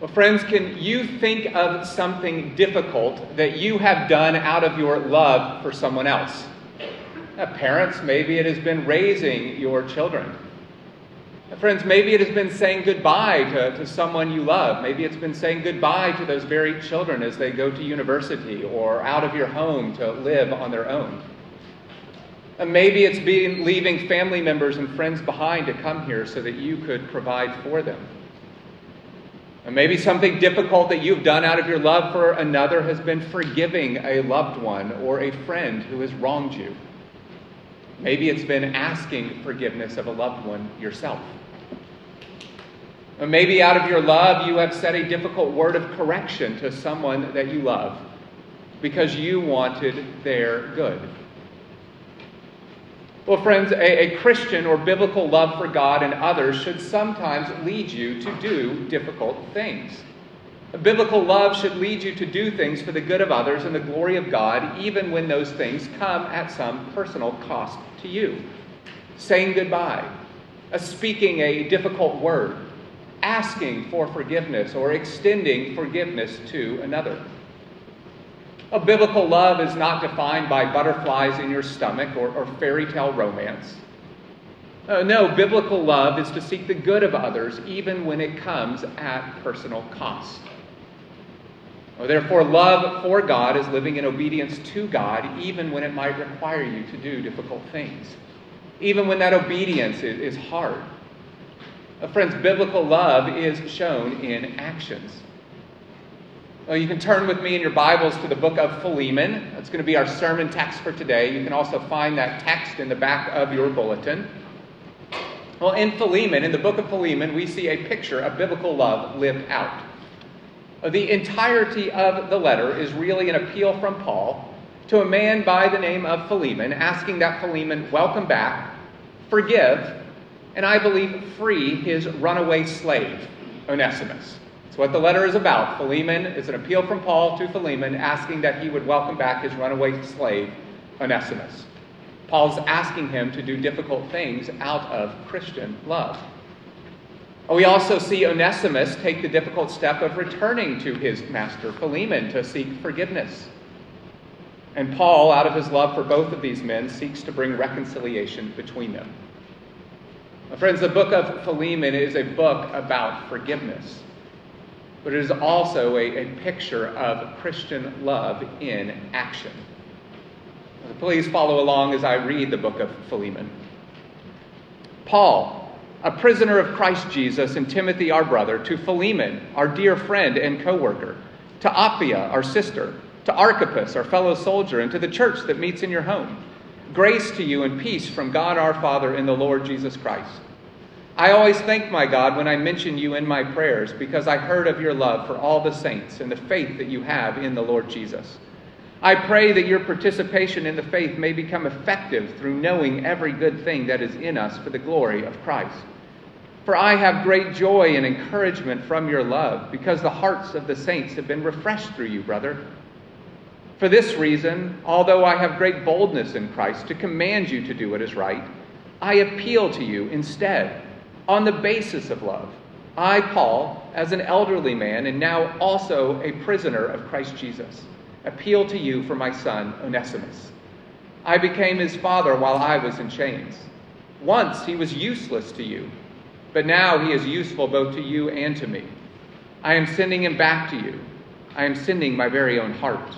Well, friends, can you think of something difficult that you have done out of your love for someone else? Now, parents, maybe it has been raising your children. Now, friends, maybe it has been saying goodbye to, to someone you love. Maybe it's been saying goodbye to those very children as they go to university or out of your home to live on their own. And maybe it's being, leaving family members and friends behind to come here so that you could provide for them. Maybe something difficult that you've done out of your love for another has been forgiving a loved one or a friend who has wronged you. Maybe it's been asking forgiveness of a loved one yourself. Or maybe out of your love, you have said a difficult word of correction to someone that you love because you wanted their good. Well, friends, a, a, Christian or biblical love for God and others should sometimes lead you to do difficult things. A biblical love should lead you to do things for the good of others and the glory of God, even when those things come at some personal cost to you. Saying goodbye, a speaking a difficult word, asking for forgiveness, or extending forgiveness to another. A biblical love is not defined by butterflies in your stomach or, or fairy tale romance. Uh, no, biblical love is to seek the good of others even when it comes at personal cost. Well, therefore, love for God is living in obedience to God even when it might require you to do difficult things, even when that obedience is, is hard. Uh, friends, biblical love is shown in actions. Well, you can turn with me in your Bibles to the book of Philemon. That's going to be our sermon text for today. You can also find that text in the back of your bulletin. Well, in Philemon, in the book of Philemon, we see a picture of biblical love lived out. The entirety of the letter is really an appeal from Paul to a man by the name of Philemon, asking that Philemon welcome back, forgive, and I believe free his runaway slave, Onesimus. It's what the letter is about. Philemon is an appeal from Paul to Philemon asking that he would welcome back his runaway slave, Onesimus. Paul's asking him to do difficult things out of Christian love. Oh, we also see Onesimus take the difficult step of returning to his master, Philemon, to seek forgiveness. And Paul, out of his love for both of these men, seeks to bring reconciliation between them. Friends, the book of Philemon is a book about forgiveness but it is also a, a picture of Christian love in action. Please follow along as I read the book of Philemon. Paul, a prisoner of Christ Jesus, and Timothy, our brother, to Philemon, our dear friend and co worker, to Apphia, our sister, to Archippus, our fellow soldier, and to the church that meets in your home. Grace to you and peace from God our Father and the Lord Jesus Christ. I always thank my God when I mention you in my prayers because I heard of your love for all the saints and the faith that you have in the Lord Jesus. I pray that your participation in the faith may become effective through knowing every good thing that is in us for the glory of Christ. For I have great joy and encouragement from your love because the hearts of the saints have been refreshed through you, brother. For this reason, although I have great boldness in Christ to command you to do what is right, I appeal to you instead on the basis of love. I, Paul, as an elderly man and now also a prisoner of Christ Jesus, appeal to you for my son, Onesimus. I became his father while I was in chains. Once he was useless to you, but now he is useful both to you and to me. I am sending him back to you. I am sending my very own heart.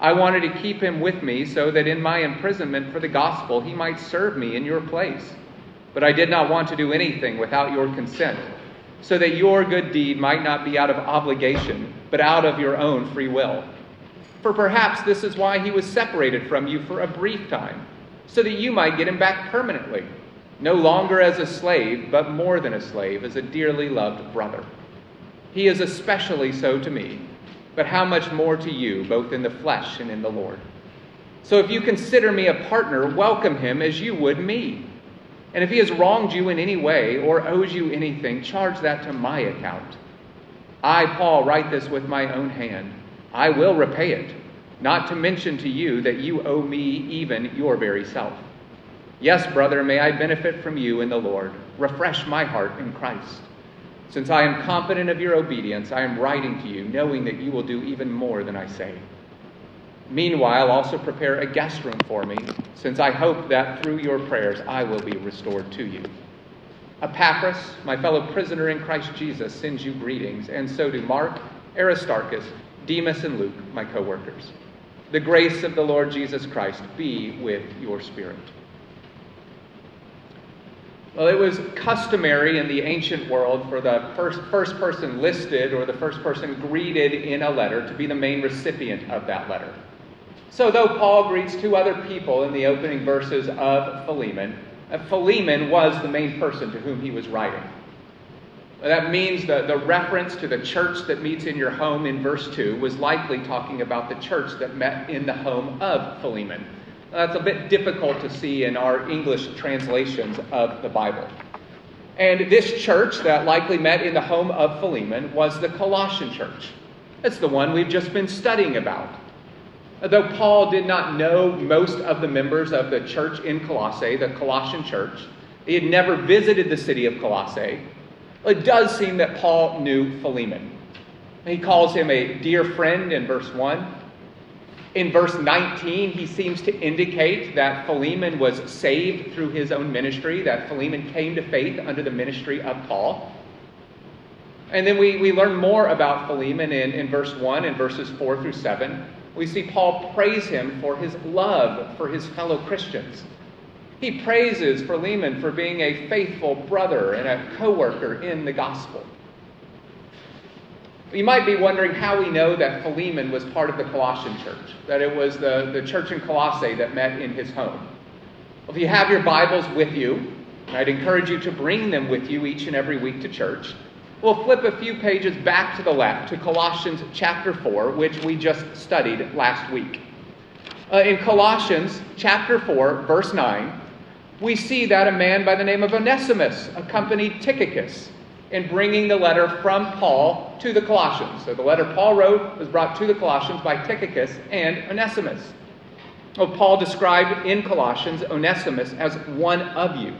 I wanted to keep him with me so that in my imprisonment for the gospel he might serve me in your place but I did not want to do anything without your consent, so that your good deed might not be out of obligation, but out of your own free will. For perhaps this is why he was separated from you for a brief time, so that you might get him back permanently, no longer as a slave, but more than a slave, as a dearly loved brother. He is especially so to me, but how much more to you, both in the flesh and in the Lord. So if you consider me a partner, welcome him as you would me. And if he has wronged you in any way or owes you anything, charge that to my account. I, Paul, write this with my own hand. I will repay it, not to mention to you that you owe me even your very self. Yes, brother, may I benefit from you in the Lord. Refresh my heart in Christ. Since I am confident of your obedience, I am writing to you, knowing that you will do even more than I say. Meanwhile, also prepare a guest room for me, since I hope that through your prayers I will be restored to you. Epaphras, my fellow prisoner in Christ Jesus, sends you greetings, and so do Mark, Aristarchus, Demas, and Luke, my co workers. The grace of the Lord Jesus Christ be with your spirit. Well, it was customary in the ancient world for the first, first person listed or the first person greeted in a letter to be the main recipient of that letter. So, though Paul greets two other people in the opening verses of Philemon, uh, Philemon was the main person to whom he was writing. That means that the reference to the church that meets in your home in verse 2 was likely talking about the church that met in the home of Philemon. That's a bit difficult to see in our English translations of the Bible. And this church that likely met in the home of Philemon was the Colossian church. It's the one we've just been studying about. Though Paul did not know most of the members of the church in Colossae, the Colossian church, he had never visited the city of Colossae, it does seem that Paul knew Philemon. He calls him a dear friend in verse 1. In verse 19, he seems to indicate that Philemon was saved through his own ministry, that Philemon came to faith under the ministry of Paul. And then we, we learn more about Philemon in, in verse 1 and verses 4 through 7 we see Paul praise him for his love for his fellow Christians. He praises Philemon for being a faithful brother and a co worker in the gospel. You might be wondering how we know that Philemon was part of the Colossian church, that it was the, the church in Colossae that met in his home. Well, if you have your Bibles with you, I'd encourage you to bring them with you each and every week to church. We'll flip a few pages back to the left to Colossians chapter 4, which we just studied last week. Uh, in Colossians chapter 4, verse 9, we see that a man by the name of Onesimus accompanied Tychicus in bringing the letter from Paul to the Colossians. So the letter Paul wrote was brought to the Colossians by Tychicus and Onesimus. Well, Paul described in Colossians Onesimus as one of you.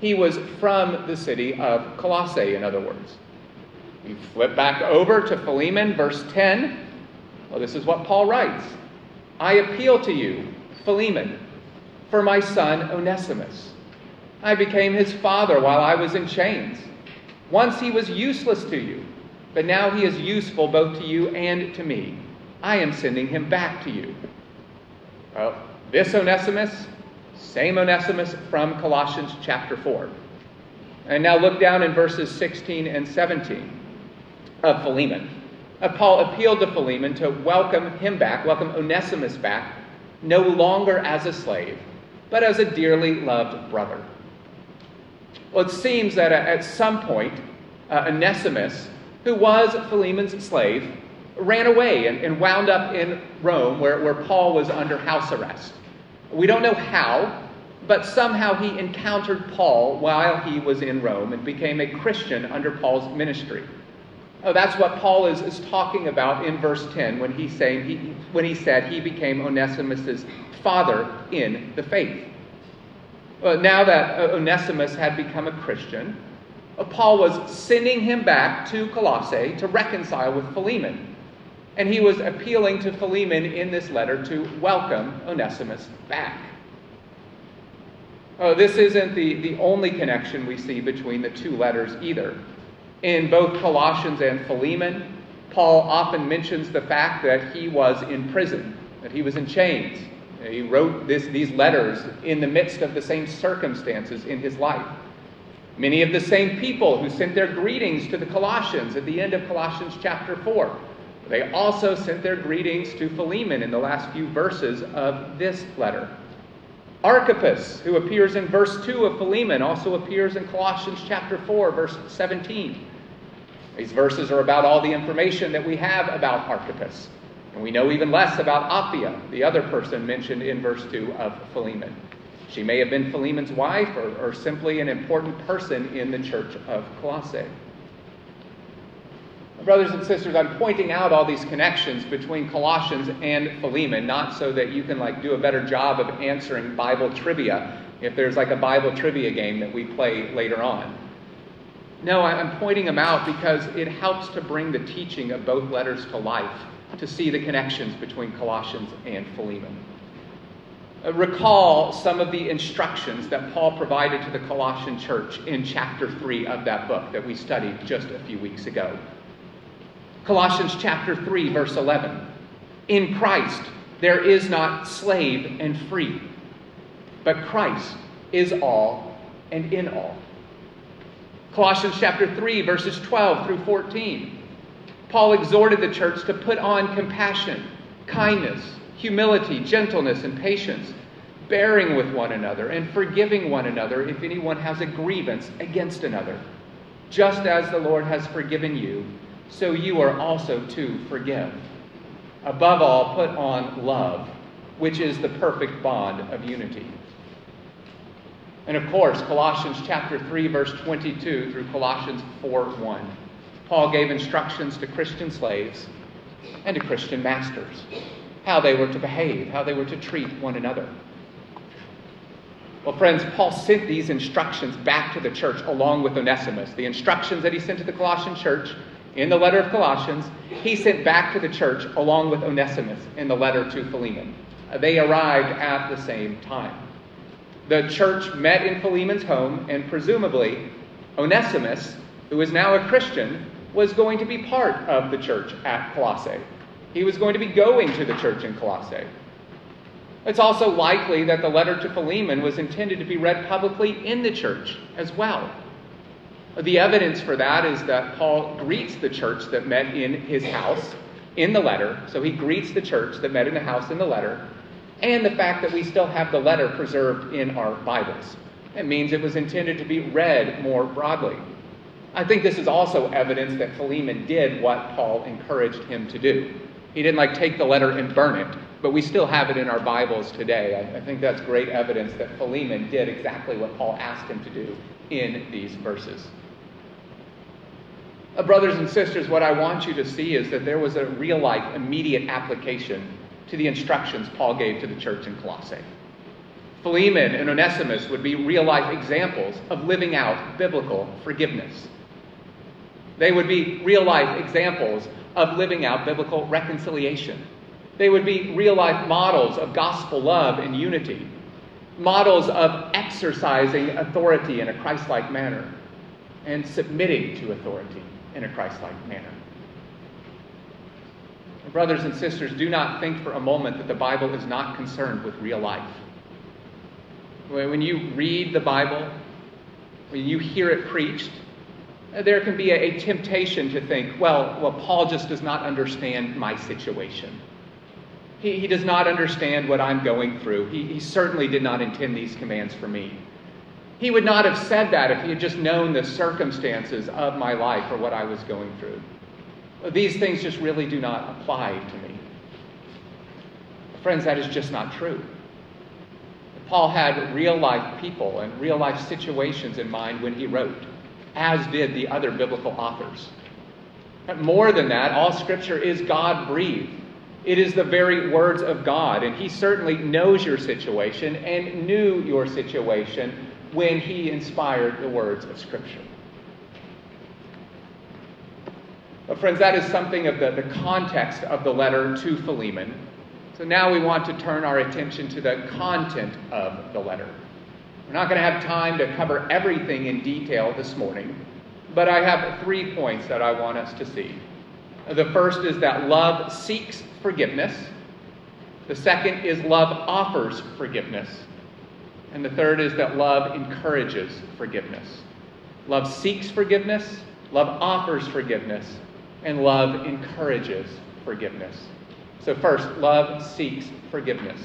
He was from the city of Colossae, in other words. We flip back over to Philemon, verse 10. Well, this is what Paul writes I appeal to you, Philemon, for my son Onesimus. I became his father while I was in chains. Once he was useless to you, but now he is useful both to you and to me. I am sending him back to you. Well, this Onesimus, same Onesimus from Colossians chapter 4. And now look down in verses 16 and 17 of Philemon. Uh, Paul appealed to Philemon to welcome him back, welcome Onesimus back, no longer as a slave, but as a dearly loved brother. Well, it seems that at some point, uh, Onesimus, who was Philemon's slave, ran away and, and wound up in Rome where, where Paul was under house arrest. We don't know how, but somehow he encountered Paul while he was in Rome and became a Christian under Paul's ministry. Oh, that's what Paul is, is talking about in verse 10 when, he's saying he, when he said he became Onesimus' father in the faith. Well, now that uh, Onesimus had become a Christian, uh, Paul was sending him back to Colossae to reconcile with Philemon. And he was appealing to Philemon in this letter to welcome Onesimus back. Oh, this isn't the, the only connection we see between the two letters either. In both Colossians and Philemon, Paul often mentions the fact that he was in prison, that he was in chains. He wrote this, these letters in the midst of the same circumstances in his life. Many of the same people who sent their greetings to the Colossians at the end of Colossians chapter 4, they also sent their greetings to Philemon in the last few verses of this letter. Archippus, who appears in verse 2 of Philemon, also appears in Colossians chapter 4, verse 17. These verses are about all the information that we have about Archippus. And we know even less about Apphia, the other person mentioned in verse 2 of Philemon. She may have been Philemon's wife or, or simply an important person in the church of Colossae. Brothers and sisters, I'm pointing out all these connections between Colossians and Philemon, not so that you can like do a better job of answering Bible trivia if there's like a Bible trivia game that we play later on. No, I'm pointing them out because it helps to bring the teaching of both letters to life, to see the connections between Colossians and Philemon. Uh, recall some of the instructions that Paul provided to the Colossian church in chapter 3 of that book that we studied just a few weeks ago. Colossians chapter 3, verse 11. In Christ, there is not slave and free, but Christ is all and in all. Colossians chapter 3, verses 12 through 14. Paul exhorted the church to put on compassion, kindness, humility, gentleness, and patience, bearing with one another and forgiving one another if anyone has a grievance against another. Just as the Lord has forgiven you, so you are also to forgive. Above all, put on love, which is the perfect bond of unity. And of course, Colossians chapter 3 verse 22 through Colossians 4 1. Paul gave instructions to Christian slaves and to Christian masters how they were to behave, how they were to treat one another. Well, friends, Paul sent these instructions back to the church along with Onesimus. The instructions that he sent to the Colossian church in the letter of Colossians, he sent back to the church along with Onesimus in the letter to Philemon. They arrived at the same time. The church met in Philemon's home, and presumably, Onesimus, who is now a Christian, was going to be part of the church at Colossae. He was going to be going to the church in Colossae. It's also likely that the letter to Philemon was intended to be read publicly in the church as well. The evidence for that is that Paul greets the church that met in his house in the letter. So he greets the church that met in the house in the letter, and the fact that we still have the letter preserved in our Bibles. It means it was intended to be read more broadly. I think this is also evidence that Philemon did what Paul encouraged him to do. He didn't like take the letter and burn it, but we still have it in our Bibles today. I, I think that's great evidence that Philemon did exactly what Paul asked him to do in these verses. Uh, brothers and sisters, what I want you to see is that there was a real life, immediate application to the instructions Paul gave to the church in Colossae. Philemon and Onesimus would be real life examples of living out biblical forgiveness. They would be real life examples of living out biblical reconciliation. They would be real life models of gospel love and unity, models of exercising authority in a Christ like manner and submitting to authority in a Christ like manner. Brothers and sisters, do not think for a moment that the Bible is not concerned with real life. When you read the Bible, when you hear it preached, there can be a, a, temptation to think, well, well, Paul just does not understand my situation. He, he does not understand what I'm going through. He, he certainly did not intend these commands for me. He would not have said that if he had just known the circumstances of my life or what I was going through. These things just really do not apply to me. Friends, that is just not true. Paul had real life people and real life situations in mind when he wrote as did the other biblical authors. More than that, all Scripture is God breathed. It is the very words of God, and He certainly knows your situation and knew your situation when He inspired the words of Scripture. But, friends, that is something of the, the context of the letter to Philemon. So now we want to turn our attention to the content of the letter. We're not going to have time to cover everything in detail this morning, but I have three points that I want us to see. The first is that love seeks forgiveness. The second is love offers forgiveness. And the third is that love encourages forgiveness. Love seeks forgiveness, love offers forgiveness, and love encourages forgiveness. So, first, love seeks forgiveness.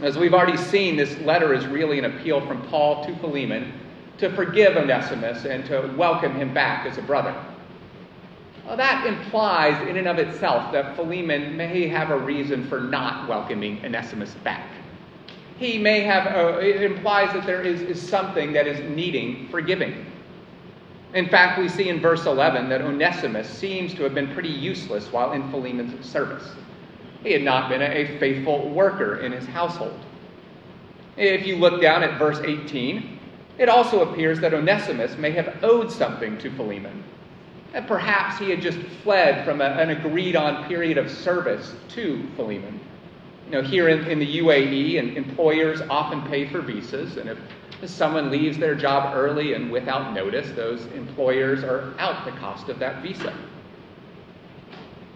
As we've already seen, this letter is really an appeal from Paul to Philemon to forgive Onesimus and to welcome him back as a brother. Well, that implies, in and of itself, that Philemon may have a reason for not welcoming Onesimus back. He may have, a, it implies that there is, is something that is needing forgiving. In fact, we see in verse 11 that Onesimus seems to have been pretty useless while in Philemon's service. He had not been a faithful worker in his household. If you look down at verse 18, It also appears that Onesimus may have owed something to Philemon. And perhaps he had just fled from a, an agreed on period of service to Philemon. You know, here in, in the UAE, employers often pay for visas, and if someone leaves their job early and without notice, those employers are out the cost of that visa.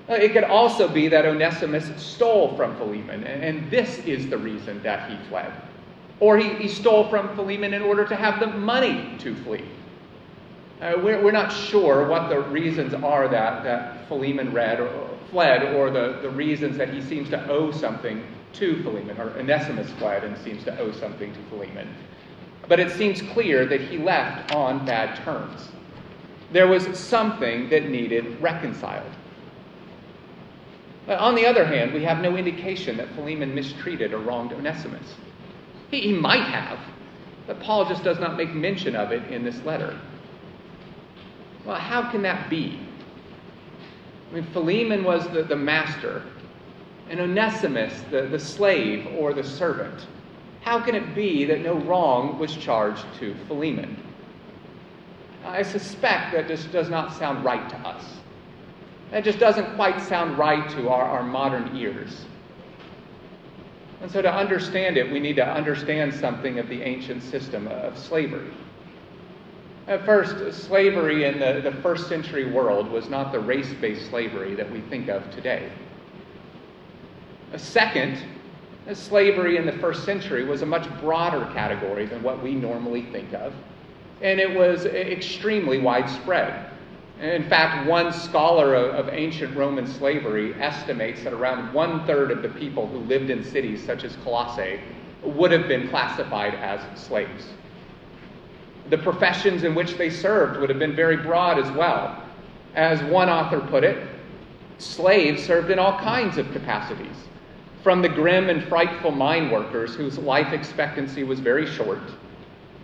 It could also be that Onesimus stole from Philemon, and this is the reason that he fled. Or he, he stole from Philemon in order to have the money to flee. Uh, we're, we're not sure what the reasons are that, that Philemon read or fled, or the, the reasons that he seems to owe something to Philemon, or Onesimus fled and seems to owe something to Philemon. But it seems clear that he left on bad terms. There was something that needed reconciled. But on the other hand, we have no indication that Philemon mistreated or wronged Onesimus. He, he might have, but Paul just does not make mention of it in this letter. Well, how can that be? I mean, Philemon was the, the master, and Onesimus the, the slave or the servant. How can it be that no wrong was charged to Philemon? I suspect that this does not sound right to us. That just doesn't quite sound right to our, our modern ears. And so, to understand it, we need to understand something of the ancient system of slavery. At first, slavery in the, the first century world was not the race based slavery that we think of today. A second, slavery in the first century was a much broader category than what we normally think of, and it was extremely widespread. In fact, one scholar of, ancient Roman slavery estimates that around one third of the people who lived in cities such as Colossae would have been classified as slaves. The professions in which they served would have been very broad as well. As one author put it, slaves served in all kinds of capacities, from the grim and frightful mine workers whose life expectancy was very short,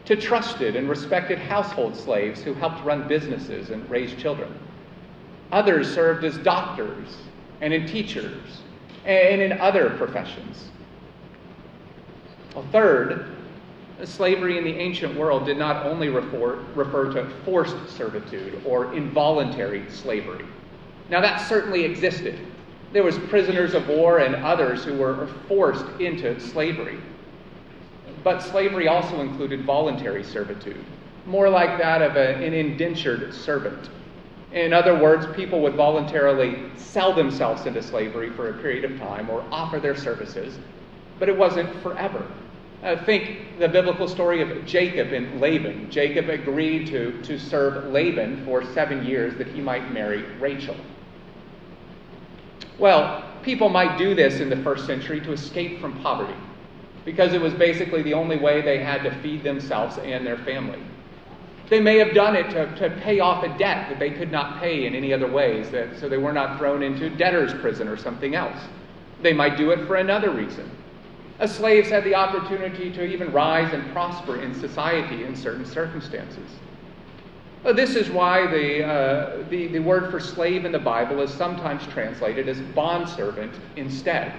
to trusted and respected household slaves who helped run businesses and raise children. Others served as doctors and in teachers and in other professions. A third, slavery in the ancient world did not only refer, refer to forced servitude or involuntary slavery. Now, that certainly existed. There was prisoners of war and others who were forced into slavery. But slavery also included voluntary servitude, more like that of a, an indentured servant. In other words, people would voluntarily sell themselves into slavery for a period of time or offer their services, but it wasn't forever. Uh, think the biblical story of Jacob and Laban. Jacob agreed to, to serve Laban for seven years that he might marry Rachel. Well, people might do this in the first century to escape from poverty because it was basically the only way they had to feed themselves and their family. They may have done it to, to pay off a debt that they could not pay in any other ways, that, so they were not thrown into debtor's prison or something else. They might do it for another reason. As slaves had the opportunity to even rise and prosper in society in certain circumstances. This is why the, uh, the, the word for slave in the Bible is sometimes translated as bondservant instead.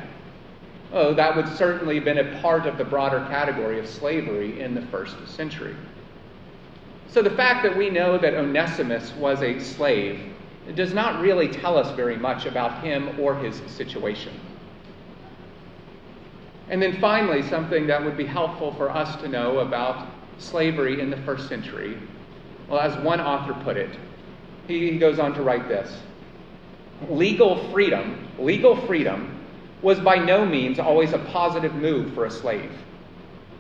Oh, that would certainly have been a part of the broader category of slavery in the first century. So the fact that we know that Onesimus was a slave does not really tell us very much about him or his situation. And then finally, something that would be helpful for us to know about slavery in the first century. Well, as one author put it, he goes on to write this Legal freedom, legal freedom was by no means always a positive move for a slave.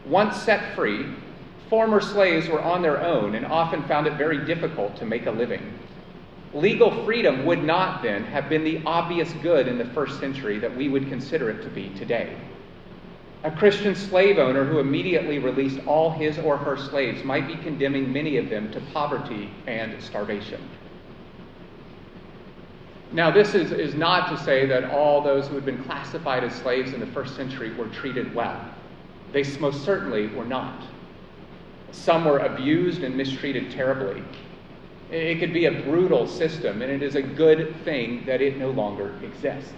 Once set free, former slaves were on their own and often found it very difficult to make a living. Legal freedom would not then have been the obvious good in the first century that we would consider it to be today. A Christian slave owner who immediately released all his or her slaves might be condemning many of them to poverty and starvation. Now, this is, is not to say that all those who had been classified as slaves in the first century were treated well. They most certainly were not. Some were abused and mistreated terribly. It could be a brutal system, and it is a good thing that it no longer exists.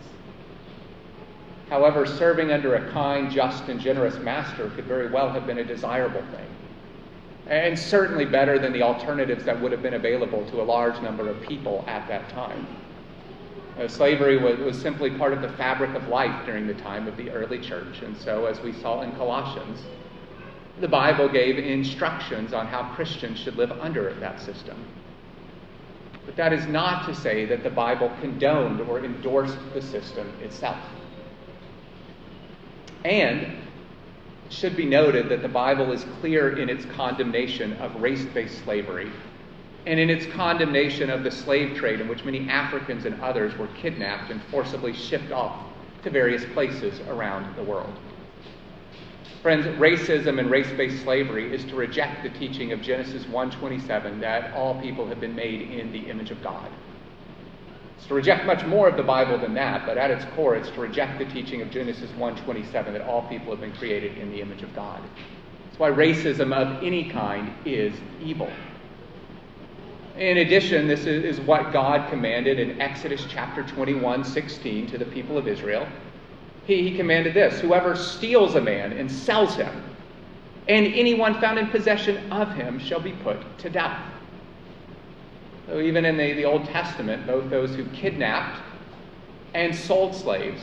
However, serving under a kind, just, and generous master could very well have been a desirable thing. and certainly better than the alternatives that would have been available to a large number of people at that time. Uh, slavery was, was simply part of the fabric of life during the time of the early church, and so, as we saw in Colossians, the Bible gave instructions on how Christians should live under that system. But that is not to say that the Bible condoned or endorsed the system itself. And it should be noted that the Bible is clear in its condemnation of race based slavery and in its condemnation of the slave trade in which many Africans and others were kidnapped and forcibly shipped off to various places around the world. Friends, racism and race-based slavery is to reject the teaching of Genesis 1:27 that all people have been made in the image of God. It's to reject much more of the Bible than that, but at its core it's to reject the teaching of Genesis 1:27 that all people have been created in the image of God. That's why racism of any kind is evil. In addition, this is what God commanded in Exodus chapter 21, 16 to the people of Israel he, he commanded this Whoever steals a man and sells him, and anyone found in possession of him shall be put to death. Even in the, the Old Testament, both those who kidnapped and sold slaves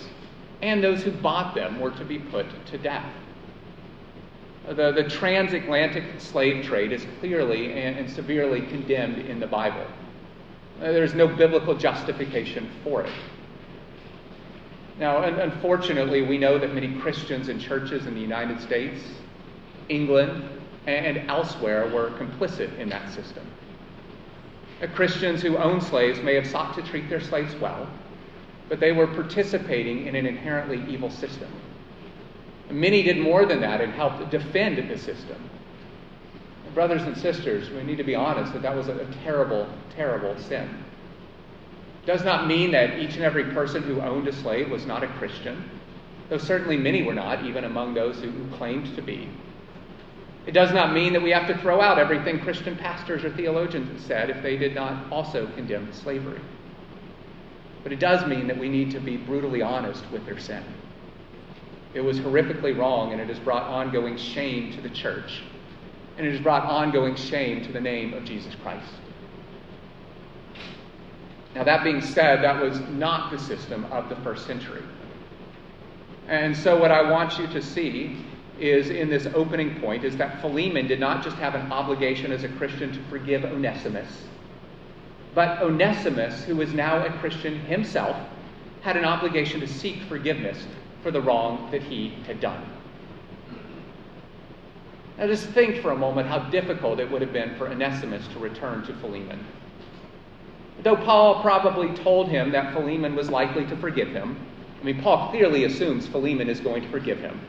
and those who bought them were to be put to death. The, the transatlantic slave trade is clearly and, and severely condemned in the Bible. Uh, there's no biblical justification for it. Now, unfortunately, we know that many Christians and churches in the United States, England, and elsewhere were complicit in that system. Christians who owned slaves may have sought to treat their slaves well, but they were participating in an inherently evil system. Many did more than that and helped defend the system. Brothers and sisters, we need to be honest that that was a terrible, terrible sin does not mean that each and every person who owned a slave was not a Christian, though certainly many were not, even among those who claimed to be. It does not mean that we have to throw out everything Christian pastors or theologians have said if they did not also condemn slavery. But it does mean that we need to be brutally honest with their sin. It was horrifically wrong, and it has brought ongoing shame to the church, and it has brought ongoing shame to the name of Jesus Christ. Now, that being said, that was not the system of the first century. And so, what I want you to see is in this opening point is that Philemon did not just have an obligation as a Christian to forgive Onesimus, but Onesimus, who is now a Christian himself, had an obligation to seek forgiveness for the wrong that he had done. Now, just think for a moment how difficult it would have been for Onesimus to return to Philemon. Though Paul probably told him that Philemon was likely to forgive him, I mean, Paul clearly assumes Philemon is going to forgive him.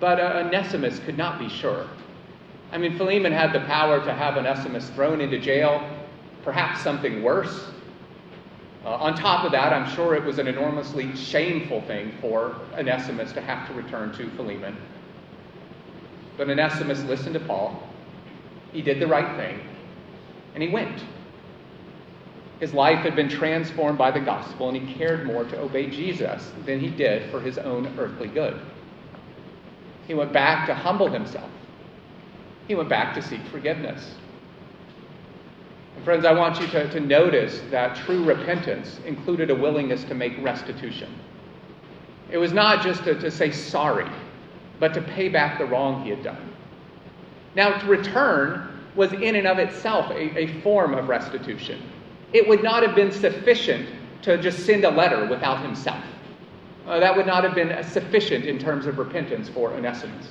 But uh, Onesimus could not be sure. I mean, Philemon had the power to have Onesimus thrown into jail, perhaps something worse. Uh, on top of that, I'm sure it was an enormously shameful thing for Onesimus to have to return to Philemon. But Onesimus listened to Paul. He did the right thing, and he went. His life had been transformed by the gospel, and he cared more to obey Jesus than he did for his own earthly good. He went back to humble himself, he went back to seek forgiveness. And friends, I want you to, to notice that true repentance included a willingness to make restitution. It was not just to, to say sorry, but to pay back the wrong he had done. Now, to return was in and of itself a, a form of restitution. It would not have been sufficient to just send a letter without himself. Uh, that would not have been sufficient in terms of repentance for Onesimus.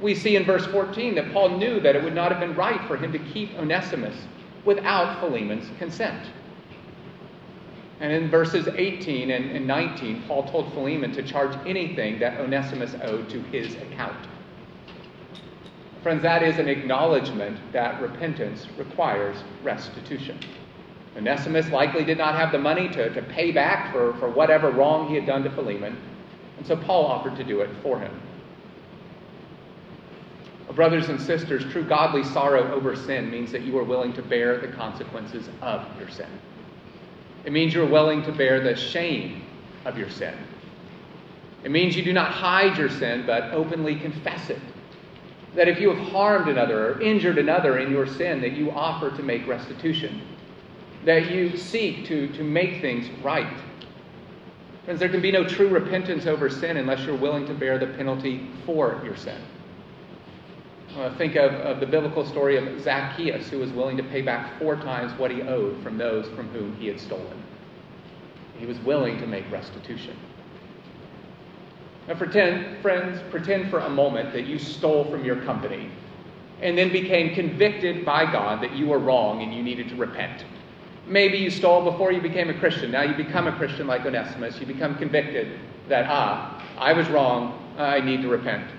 We see in verse 14 that Paul knew that it would not have been right for him to keep Onesimus without Philemon's consent. And in verses 18 and 19, Paul told Philemon to charge anything that Onesimus owed to his account. Friends, that is an acknowledgement that repentance requires restitution. Onesimus likely did not have the money to, to pay back for, for whatever wrong he had done to Philemon, and so Paul offered to do it for him. Brothers and sisters, true godly sorrow over sin means that you are willing to bear the consequences of your sin. It means you're willing to bear the shame of your sin. It means you do not hide your sin, but openly confess it. That if you have harmed another or injured another in your sin, that you offer to make restitution. That you seek to, to make things right. Friends, there can be no true repentance over sin unless you're willing to bear the penalty for your sin. Uh, think of, of the biblical story of Zacchaeus, who was willing to pay back four times what he owed from those from whom he had stolen. He was willing to make restitution. Now, pretend, friends, pretend for a moment that you stole from your company and then became convicted by God that you were wrong and you needed to repent. Maybe you stole before you became a Christian. Now you become a Christian like Onesimus. You become convicted that, ah, I was wrong. I need to repent.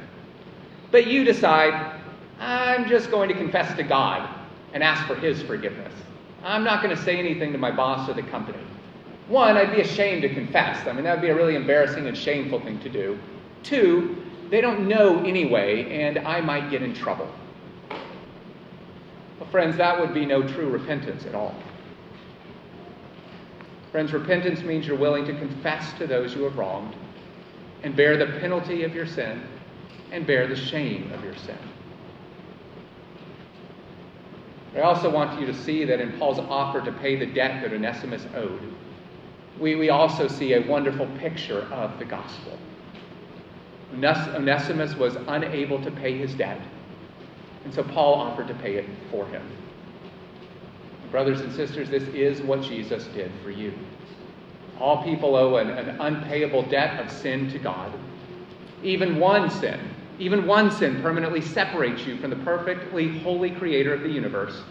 But you decide, I'm just going to confess to God and ask for His forgiveness. I'm not going to say anything to my boss or the company. One, I'd be ashamed to confess. I mean, that would be a really embarrassing and shameful thing to do. Two, they don't know anyway, and I might get in trouble. Well, friends, that would be no true repentance at all. Friends, repentance means you're willing to confess to those you have wronged and bear the penalty of your sin and bear the shame of your sin. I also want you to see that in Paul's offer to pay the debt that Onesimus owed, we, we also see a wonderful picture of the gospel. Onesimus was unable to pay his debt, and so Paul offered to pay it for him. Brothers and sisters, this is what Jesus did for you. All people owe an, an unpayable debt of sin to God. Even one sin, even one sin permanently separates you from the perfectly holy creator of the universe.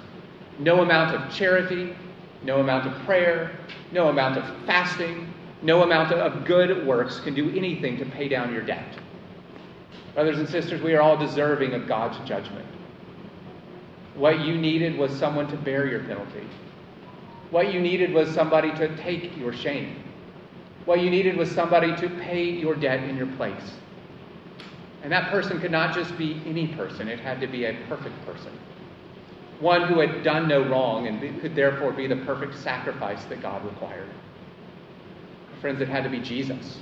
No amount of charity, no amount of prayer, no amount of fasting, no amount of good works can do anything to pay down your debt. Brothers and sisters, we are all deserving of God's judgment. What you needed was someone to bear your penalty. What you needed was somebody to take your shame. What you needed was somebody to pay your debt in your place. And that person could not just be any person, it had to be a perfect person one who had done no wrong and could therefore be the perfect sacrifice that God required. Friends, it had to be Jesus.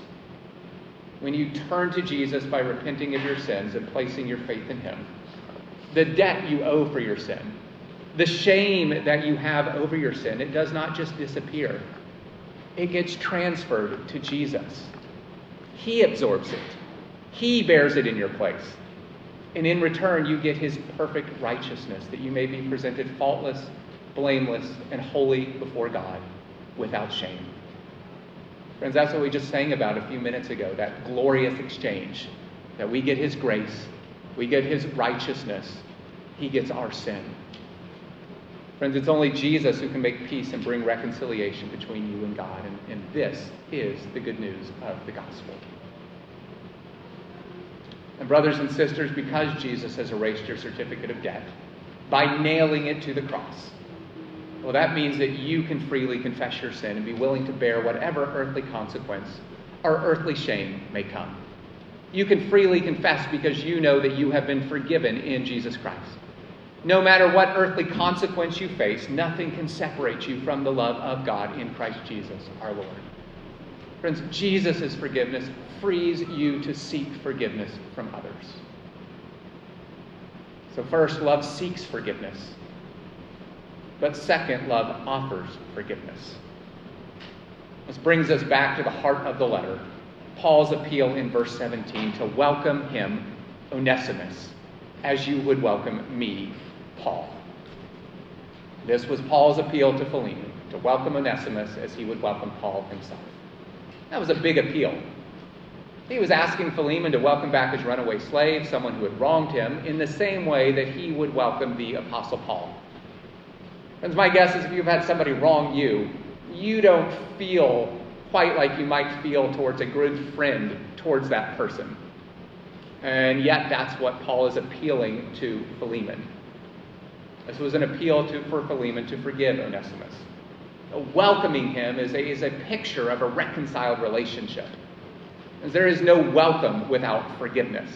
When you turn to Jesus by repenting of your sins and placing your faith in Him, the debt you owe for your sin, the shame that you have over your sin, it does not just disappear, it gets transferred to Jesus. He absorbs it, He bears it in your place. And in return, you get his perfect righteousness, that you may be presented faultless, blameless, and holy before God without shame. Friends, that's what we just sang about a few minutes ago that glorious exchange. That we get his grace, we get his righteousness, he gets our sin. Friends, it's only Jesus who can make peace and bring reconciliation between you and God. And, and this is the good news of the gospel. And, brothers and sisters, because Jesus has erased your certificate of debt by nailing it to the cross, well, that means that you can freely confess your sin and be willing to bear whatever earthly consequence or earthly shame may come. You can freely confess because you know that you have been forgiven in Jesus Christ. No matter what earthly consequence you face, nothing can separate you from the love of God in Christ Jesus our Lord. Friends, Jesus' forgiveness frees you to seek forgiveness from others. So, first, love seeks forgiveness. But second, love offers forgiveness. This brings us back to the heart of the letter Paul's appeal in verse 17 to welcome him, Onesimus, as you would welcome me, Paul. This was Paul's appeal to Philemon, to welcome Onesimus as he would welcome Paul himself. That was a big appeal. He was asking Philemon to welcome back his runaway slave, someone who had wronged him, in the same way that he would welcome the Apostle Paul. Friends, my guess is if you've had somebody wrong you, you don't feel quite like you might feel towards a good friend towards that person. And yet, that's what Paul is appealing to Philemon. This was an appeal to, for Philemon to forgive Onesimus. Welcoming him is a, is a picture of a reconciled relationship. As There is no welcome without forgiveness.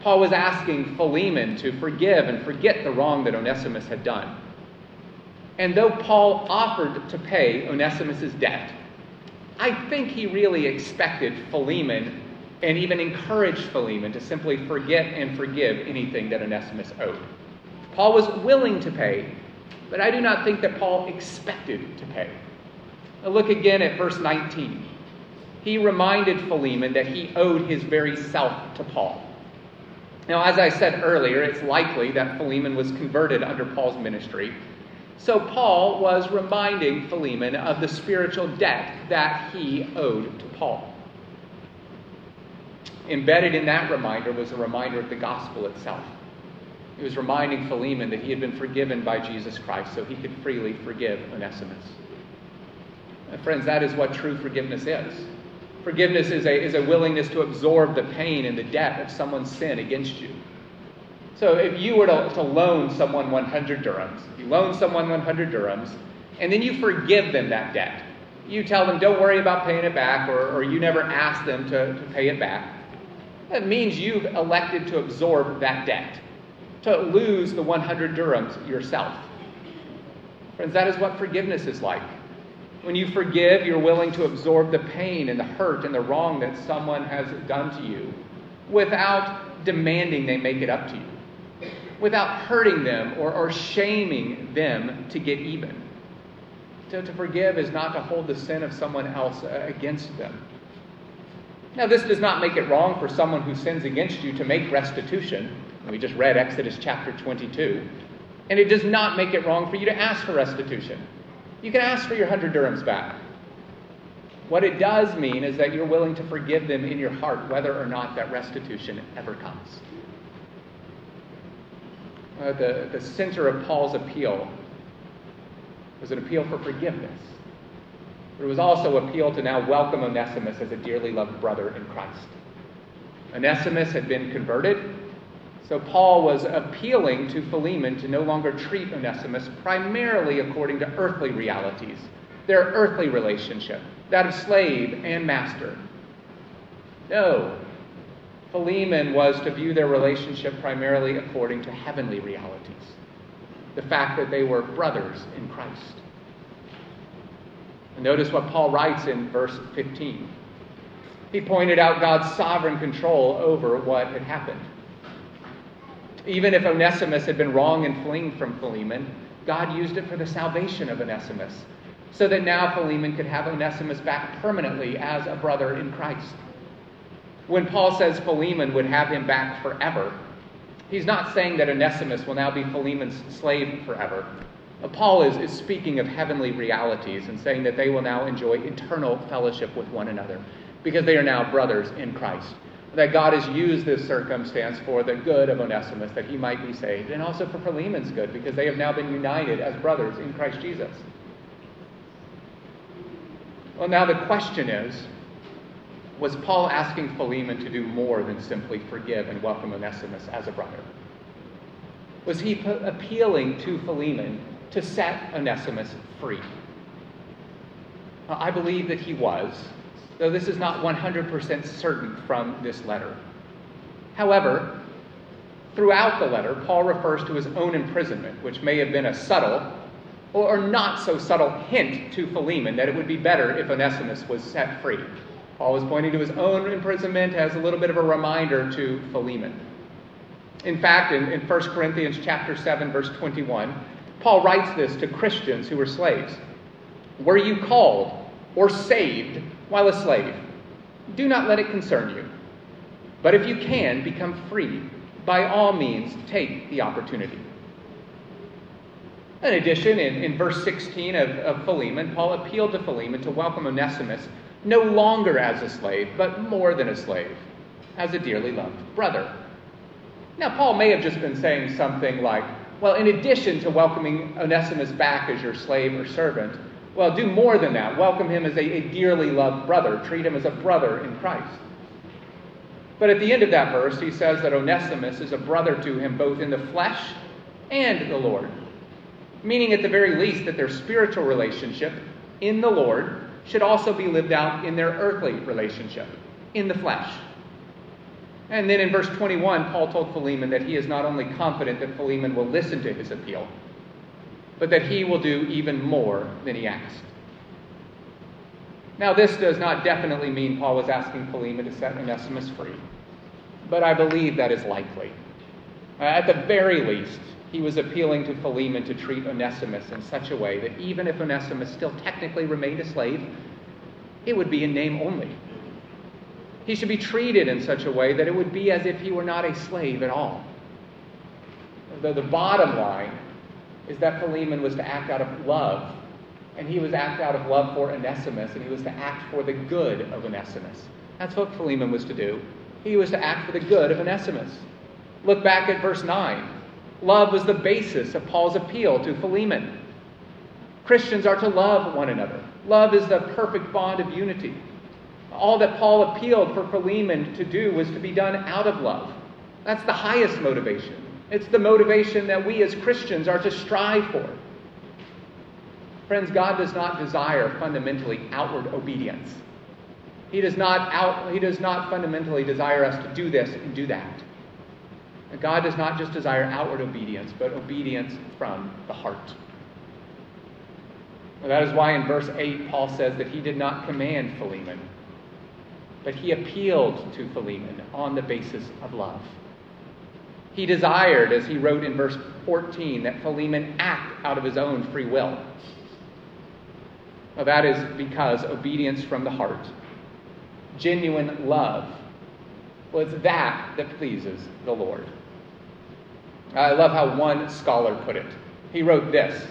Paul was asking Philemon to forgive and forget the wrong that Onesimus had done. And though Paul offered to pay Onesimus' debt, I think he really expected Philemon and even encouraged Philemon to simply forget and forgive anything that Onesimus owed. Paul was willing to pay, but I do not think that Paul expected to pay. Now look again at verse 19. He reminded Philemon that he owed his very self to Paul. Now, as I said earlier, it's likely that Philemon was converted under Paul's ministry. So, Paul was reminding Philemon of the spiritual debt that he owed to Paul. Embedded in that reminder was a reminder of the gospel itself. He was reminding Philemon that he had been forgiven by Jesus Christ so he could freely forgive Onesimus. And friends, that is what true forgiveness is. Forgiveness is a, is a willingness to absorb the pain and the debt of someone's sin against you. So if you were to, to loan someone 100 dirhams, you loan someone 100 dirhams, and then you forgive them that debt. You tell them, don't worry about paying it back, or, or you never ask them to, to pay it back. That means you've elected to absorb that debt, to lose the 100 dirhams yourself. Friends, that is what forgiveness is like. When you forgive, you're willing to absorb the pain and the hurt and the wrong that someone has done to you without demanding they make it up to you, without hurting them or, or shaming them to get even. To, to forgive is not to hold the sin of someone else uh, against them. Now, this does not make it wrong for someone who sins against you to make restitution. We just read Exodus chapter 22. And it does not make it wrong for you to ask for restitution. You can ask for your 100 dirhams back. What it does mean is that you're willing to forgive them in your heart, whether or not that restitution ever comes. Uh, the, the center of Paul's appeal was an appeal for forgiveness. But it was also an appeal to now welcome Onesimus as a dearly loved brother in Christ. Onesimus had been converted, so Paul was appealing to Philemon to no longer treat Onesimus primarily according to earthly realities, their earthly relationship, that of slave and master. No, Philemon was to view their relationship primarily according to heavenly realities, the fact that they were brothers in Christ. And notice what Paul writes in verse 15. He pointed out God's sovereign control over what had happened. Even if Onesimus had been wrong in fleeing from Philemon, God used it for the salvation of Onesimus, so that now Philemon could have Onesimus back permanently as a brother in Christ. When Paul says Philemon would have him back forever, he's not saying that Onesimus will now be Philemon's slave forever. Paul is, is speaking of heavenly realities and saying that they will now enjoy eternal fellowship with one another because they are now brothers in Christ that God has used this circumstance for the good of Onesimus, that he might be saved, and also for Philemon's good, because they have now been united as brothers in Christ Jesus. Well, now the question is was Paul asking Philemon to do more than simply forgive and welcome Onesimus as a brother? Was he appealing to Philemon to set Onesimus free? I believe that he was, though this is not 100% certain from this letter. However, throughout the letter, Paul refers to his own imprisonment, which may have been a subtle or not so subtle hint to Philemon that it would be better if Onesimus was set free. Paul was pointing to his own imprisonment as a little bit of a reminder to Philemon. In fact, in, in 1 Corinthians chapter 7, verse 21, Paul writes this to Christians who were slaves. Were you called or saved while a slave. Do not let it concern you. But if you can become free, by all means take the opportunity. In addition, in, in verse 16 of, of Philemon, Paul appealed to Philemon to welcome Onesimus no longer as a slave, but more than a slave, as a dearly loved brother. Now, Paul may have just been saying something like, well, in addition to welcoming Onesimus back as your slave or servant, well, do more than that. Welcome him as a, a dearly loved brother. Treat him as a brother in Christ. But at the end of that verse, he says that Onesimus is a brother to him both in the flesh and the Lord. Meaning, at the very least, that their spiritual relationship in the Lord should also be lived out in their earthly relationship, in the flesh. And then in verse 21, Paul told Philemon that he is not only confident that Philemon will listen to his appeal, but that he will do even more than he asked. Now, this does not definitely mean Paul was asking Philemon to set Onesimus free, but I believe that is likely. Uh, at the very least, he was appealing to Philemon to treat Onesimus in such a way that even if Onesimus still technically remained a slave, it would be in name only. He should be treated in such a way that it would be as if he were not a slave at all. The, the bottom line is that Philemon was to act out of love, and he was to act out of love for Onesimus, and he was to act for the good of Onesimus. That's what Philemon was to do. He was to act for the good of Onesimus. Look back at verse 9. Love was the basis of Paul's appeal to Philemon. Christians are to love one another. Love is the perfect bond of unity. All that Paul appealed for Philemon to do was to be done out of love. That's the highest motivation. It's the motivation that we as Christians are to strive for. Friends, God does not desire fundamentally outward obedience. He does not, out, he does not fundamentally desire us to do this and do that. God does not just desire outward obedience, but obedience from the heart. that is why in verse 8, Paul says that he did not command Philemon, but he appealed to Philemon on the basis of love. He desired, as he wrote in verse 14, that Philemon act out of his own free will. Well, that is because obedience from the heart, genuine love, was that that pleases the Lord. I love how one scholar put it. He wrote this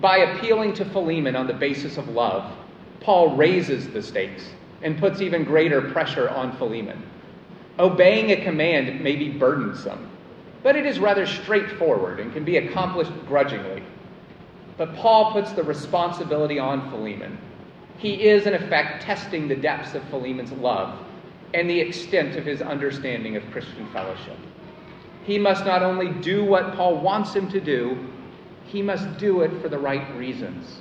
By appealing to Philemon on the basis of love, Paul raises the stakes and puts even greater pressure on Philemon. Obeying a command may be burdensome, but it is rather straightforward and can be accomplished grudgingly. But Paul puts the responsibility on Philemon. He is, in effect, testing the depths of Philemon's love and the extent of his understanding of Christian fellowship he must not only do what Paul wants him to do, he must do it for the right reasons.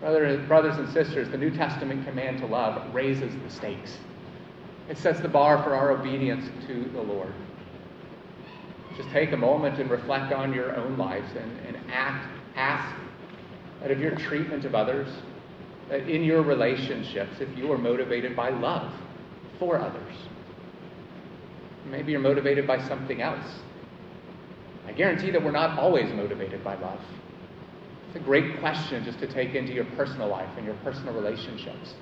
brothers and sisters, the New Testament command to love raises the stakes. It sets the bar for our obedience to the Lord. Just take a moment and reflect on your own lives and, and act, ask that of your treatment of others, that in your relationships, if you are motivated by love for others, Maybe you're motivated by something else. I guarantee that we're not always motivated by love. It's a great question just to take into your personal life and your personal relationships.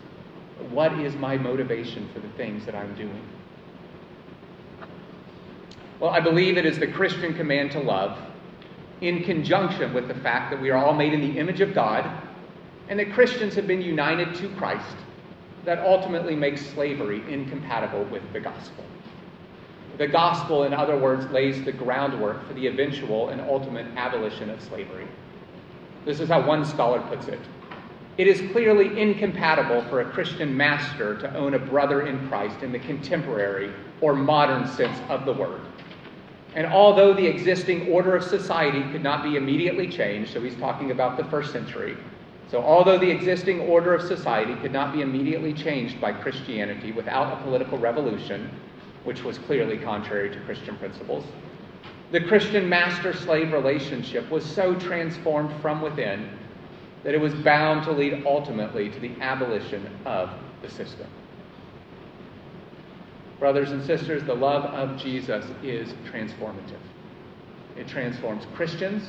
What is my motivation for the things that I'm doing? Well, I believe it is the Christian command to love in conjunction with the fact that we are all made in the image of God and that Christians have been united to Christ that ultimately makes slavery incompatible with the gospel. The gospel, in other words, lays the groundwork for the eventual and ultimate abolition of slavery. This is how one scholar puts it. It is clearly incompatible for a Christian master to own a brother in Christ in the contemporary or modern sense of the word. And although the existing order of society could not be immediately changed, so he's talking about the first century, so although the existing order of society could not be immediately changed by Christianity without a political revolution, which was clearly contrary to Christian principles. The Christian master slave relationship was so transformed from within that it was bound to lead ultimately to the abolition of the system. Brothers and sisters, the love of Jesus is transformative. It transforms Christians,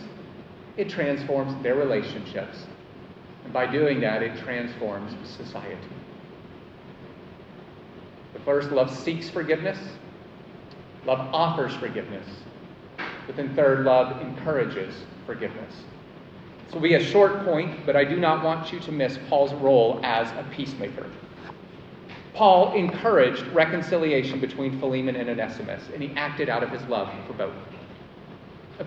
it transforms their relationships, and by doing that, it transforms society. The first, love seeks forgiveness. Love offers forgiveness. But then third, love encourages forgiveness. This will be a short point, but I do not want you to miss Paul's role as a peacemaker. Paul encouraged reconciliation between Philemon and Onesimus, and he acted out of his love for both.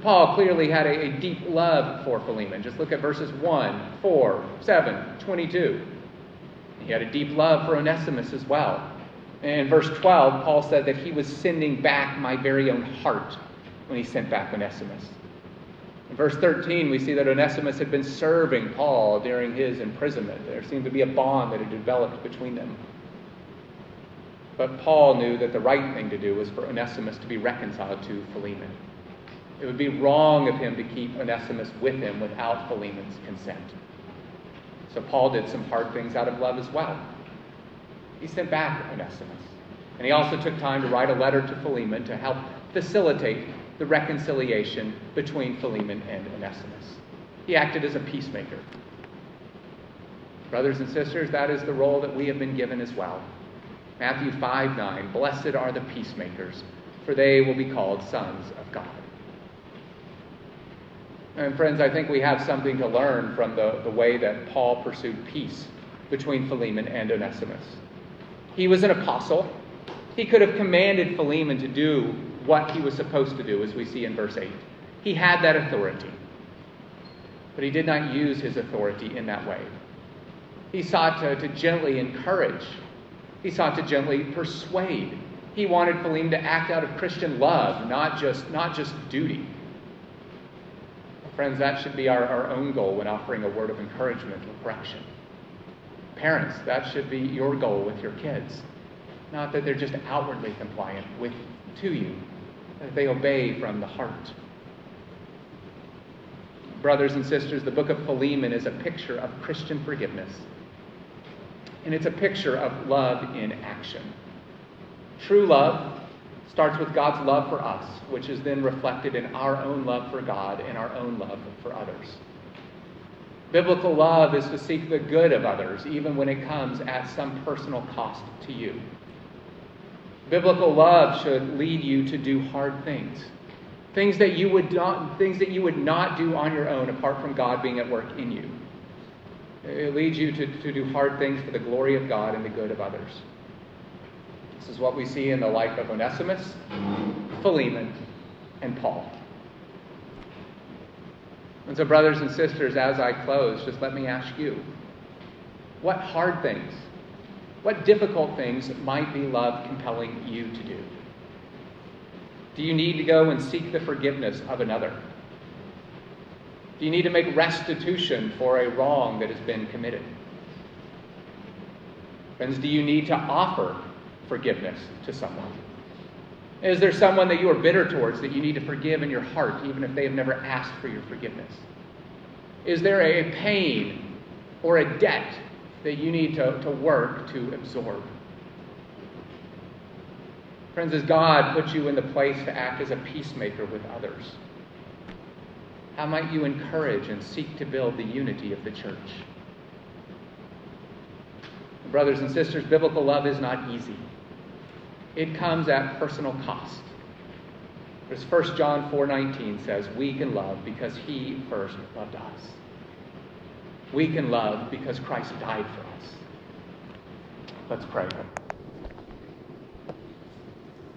Paul clearly had a, a, deep love for Philemon. Just look at verses 1, 4, 7, 22. He had a deep love for Onesimus as well. In verse 12, Paul said that he was sending back my very own heart when he sent back Onesimus. In verse 13, we see that Onesimus had been serving Paul during his imprisonment. There seemed to be a bond that had developed between them. But Paul knew that the right thing to do was for Onesimus to be reconciled to Philemon. It would be wrong of him to keep Onesimus with him without Philemon's consent. So Paul did some hard things out of love as well. He sent back Onesimus. And he also took time to write a letter to Philemon to help facilitate the reconciliation between Philemon and Onesimus. He acted as a peacemaker. Brothers and sisters, that is the role that we have been given as well. Matthew 5 9, blessed are the peacemakers, for they will be called sons of God. And friends, I think we have something to learn from the, the way that Paul pursued peace between Philemon and Onesimus. He was an apostle. He could have commanded Philemon to do what he was supposed to do, as we see in verse 8. He had that authority. But he did not use his authority in that way. He sought to, to gently encourage, he sought to gently persuade. He wanted Philemon to act out of Christian love, not just, not just duty. Friends, that should be our, our own goal when offering a word of encouragement or correction. Parents, that should be your goal with your kids. Not that they're just outwardly compliant with to you, they obey from the heart. Brothers and sisters, the book of Philemon is a picture of Christian forgiveness. And it's a picture of love in action. True love starts with God's love for us, which is then reflected in our own love for God and our own love for others. Biblical love is to seek the good of others, even when it comes at some personal cost to you. Biblical love should lead you to do hard things. Things that you would not, things that you would not do on your own apart from God being at work in you. It leads you to, to do hard things for the glory of God and the good of others. This is what we see in the life of Onesimus, Philemon, and Paul. And so, brothers and sisters, as I close, just let me ask you what hard things, what difficult things might be love compelling you to do? Do you need to go and seek the forgiveness of another? Do you need to make restitution for a wrong that has been committed? Friends, do you need to offer forgiveness to someone? Is there someone that you are bitter towards that you need to forgive in your heart, even if they have never asked for your forgiveness? Is there a pain or a debt that you need to, to work to absorb? Friends, as God puts you in the place to act as a peacemaker with others, how might you encourage and seek to build the unity of the church? Brothers and sisters, biblical love is not easy it comes at personal cost. As 1 John 4:19 says, we can love because he first loved us. We can love because Christ died for us. Let's pray.